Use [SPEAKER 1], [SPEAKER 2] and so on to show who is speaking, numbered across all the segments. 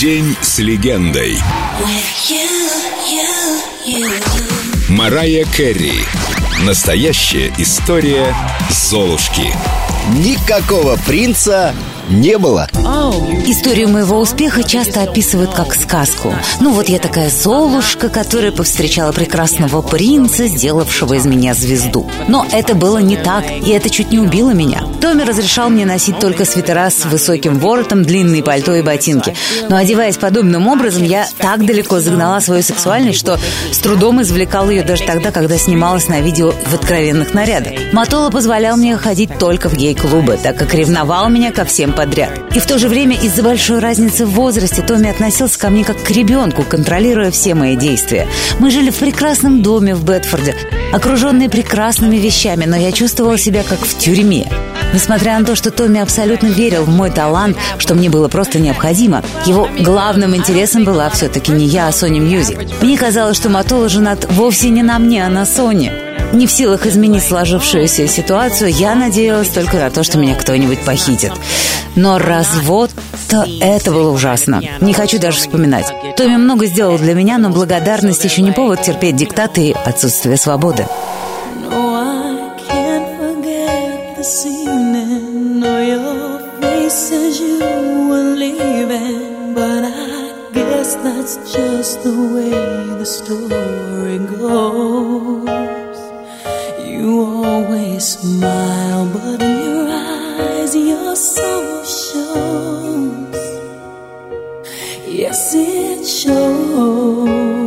[SPEAKER 1] День с легендой. Марая Керри. Настоящая история Золушки.
[SPEAKER 2] Никакого принца не было
[SPEAKER 3] Историю моего успеха часто описывают как сказку Ну вот я такая Золушка, которая повстречала прекрасного принца, сделавшего из меня звезду Но это было не так, и это чуть не убило меня Томми разрешал мне носить только свитера с высоким воротом, длинные пальто и ботинки Но одеваясь подобным образом, я так далеко загнала свою сексуальность, что с трудом извлекал ее даже тогда, когда снималась на видео в откровенных нарядах Матола позволял мне ходить только в гей-клубы, так как ревновал меня ко всем подряд. И в то же время из-за большой разницы в возрасте Томми относился ко мне как к ребенку, контролируя все мои действия. Мы жили в прекрасном доме в Бетфорде, окруженные прекрасными вещами, но я чувствовала себя как в тюрьме. Несмотря на то, что Томми абсолютно верил в мой талант, что мне было просто необходимо, его главным интересом была все-таки не я, а Sony Music. Мне казалось, что Матола женат вовсе не на мне, а на Соне. Не в силах изменить сложившуюся ситуацию, я надеялась только на то, что меня кто-нибудь похитит. Но развод то это было ужасно. Не хочу даже вспоминать. Томми много сделал для меня, но благодарность еще не повод терпеть диктаты и отсутствие свободы. That's just the way the story goes. You always smile, but in your eyes, your soul shows. Yes, it shows.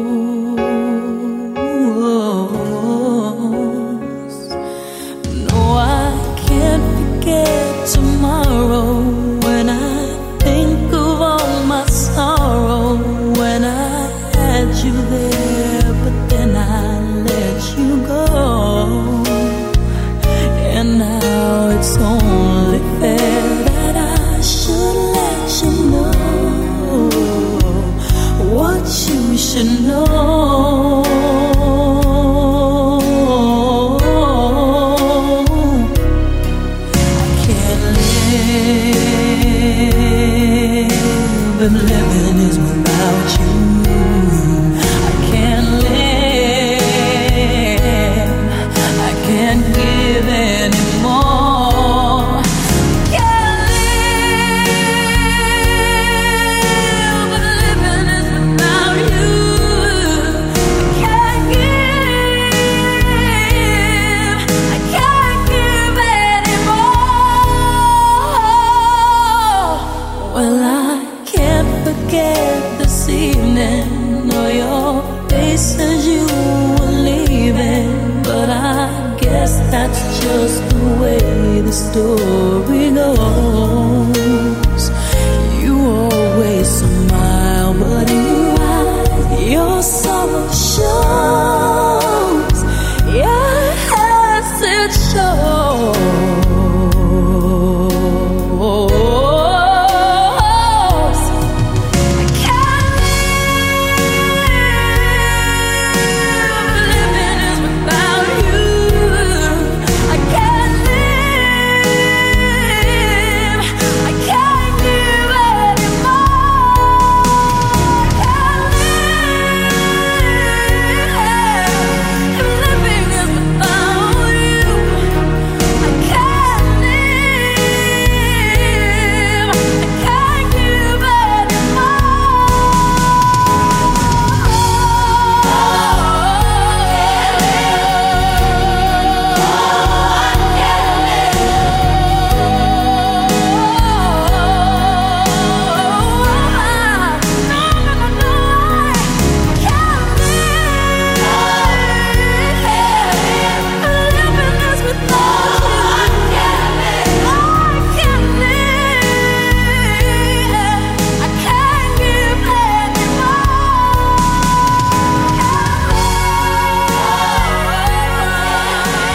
[SPEAKER 3] you. Story goes.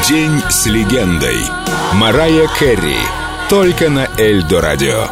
[SPEAKER 1] День с легендой. Марая Керри. Только на Эльдо радио.